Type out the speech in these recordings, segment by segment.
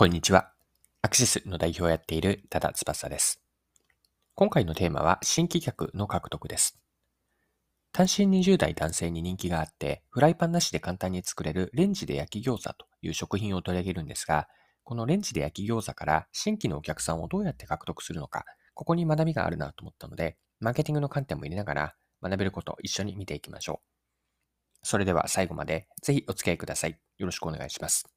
こんにちは。アクセスの代表をやっている多田翼です。今回のテーマは新規客の獲得です。単身20代男性に人気があって、フライパンなしで簡単に作れるレンジで焼き餃子という食品を取り上げるんですが、このレンジで焼き餃子から新規のお客さんをどうやって獲得するのか、ここに学びがあるなと思ったので、マーケティングの観点も入れながら学べることを一緒に見ていきましょう。それでは最後までぜひお付き合いください。よろしくお願いします。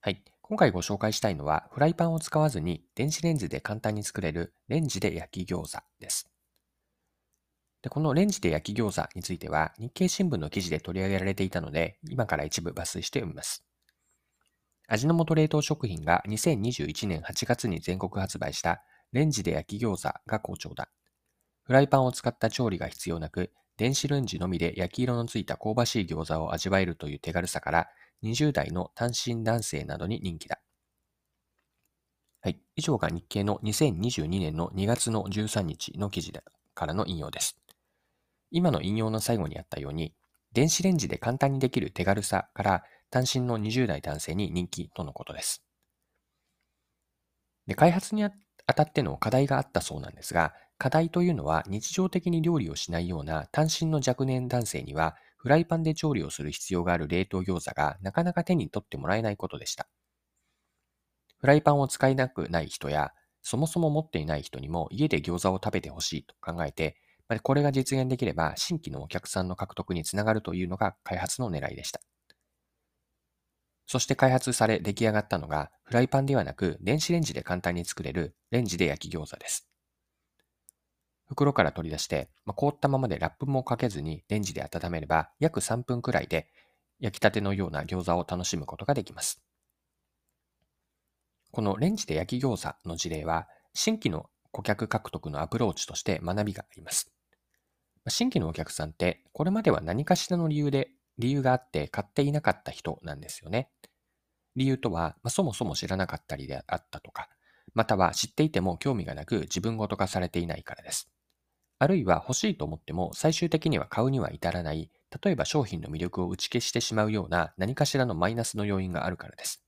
はい。今回ご紹介したいのは、フライパンを使わずに電子レンジで簡単に作れるレンジで焼き餃子です。でこのレンジで焼き餃子については、日経新聞の記事で取り上げられていたので、今から一部抜粋して読みます。味の素冷凍食品が2021年8月に全国発売したレンジで焼き餃子が好調だ。フライパンを使った調理が必要なく、電子レンジのみで焼き色のついた香ばしい餃子を味わえるという手軽さから、20代の単身男性などに人気だ。はい。以上が日経の2022年の2月の13日の記事からの引用です。今の引用の最後にあったように、電子レンジで簡単にできる手軽さから単身の20代男性に人気とのことです。で開発にあたっての課題があったそうなんですが、課題というのは日常的に料理をしないような単身の若年男性にはフライパンで調理をする必要がある冷凍餃子がなかなか手に取ってもらえないことでした。フライパンを使いたくない人や、そもそも持っていない人にも家で餃子を食べてほしいと考えて、これが実現できれば新規のお客さんの獲得につながるというのが開発の狙いでした。そして開発され出来上がったのが、フライパンではなく電子レンジで簡単に作れるレンジで焼き餃子です。袋から取り出して、まあ、凍ったままでラップもかけずにレンジで温めれば約3分くらいで焼きたてのような餃子を楽しむことができます。このレンジで焼き餃子の事例は新規の顧客獲得のアプローチとして学びがあります。新規のお客さんってこれまでは何かしらの理由で理由があって買っていなかった人なんですよね。理由とは、まあ、そもそも知らなかったりであったとか、または知っていても興味がなく自分ごと化されていないからです。あるいは欲しいと思っても最終的には買うには至らない、例えば商品の魅力を打ち消してしまうような何かしらのマイナスの要因があるからです。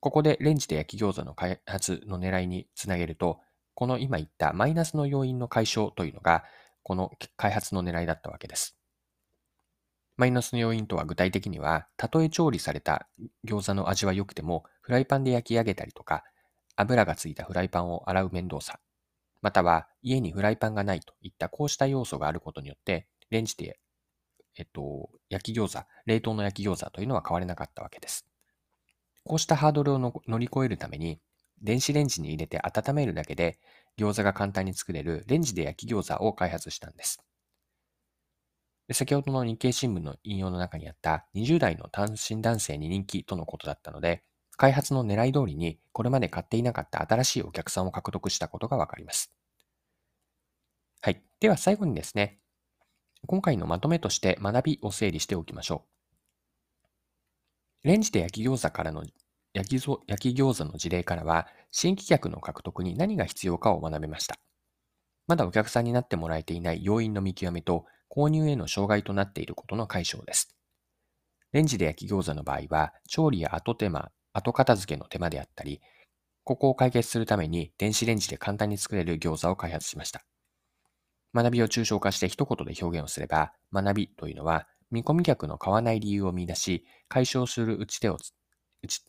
ここでレンジで焼き餃子の開発の狙いにつなげると、この今言ったマイナスの要因の解消というのが、この開発の狙いだったわけです。マイナスの要因とは具体的には、たとえ調理された餃子の味は良くても、フライパンで焼き上げたりとか、油がついたフライパンを洗う面倒さ、または家にフライパンがないといったこうした要素があることによって、レンジで、えっと、焼き餃子、冷凍の焼き餃子というのは変われなかったわけです。こうしたハードルを乗り越えるために、電子レンジに入れて温めるだけで餃子が簡単に作れるレンジで焼き餃子を開発したんです。で先ほどの日経新聞の引用の中にあった20代の単身男性に人気とのことだったので、開発の狙い通りにこれまで買っていなかった新しいお客さんを獲得したことがわかります。はい。では最後にですね、今回のまとめとして学びを整理しておきましょう。レンジで焼き餃子からの焼き焼き餃子の事例からは、新規客の獲得に何が必要かを学べました。まだお客さんになってもらえていない要因の見極めと、購入への障害となっていることの解消です。レンジで焼き餃子の場合は、調理や後手間、後片付けの手間であったり、ここを解決するために電子レンジで簡単に作れる餃子を開発しました。学びを抽象化して一言で表現をすれば、学びというのは、見込み客の買わない理由を見出し、解消する打ち手を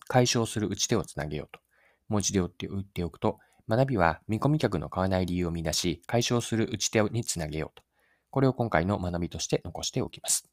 解消する打ち手をつなげようと。もう一度打っておくと、学びは見込み客の買わない理由を見出し、解消する打ち手につなげようと。これを今回の学びとして残しておきます。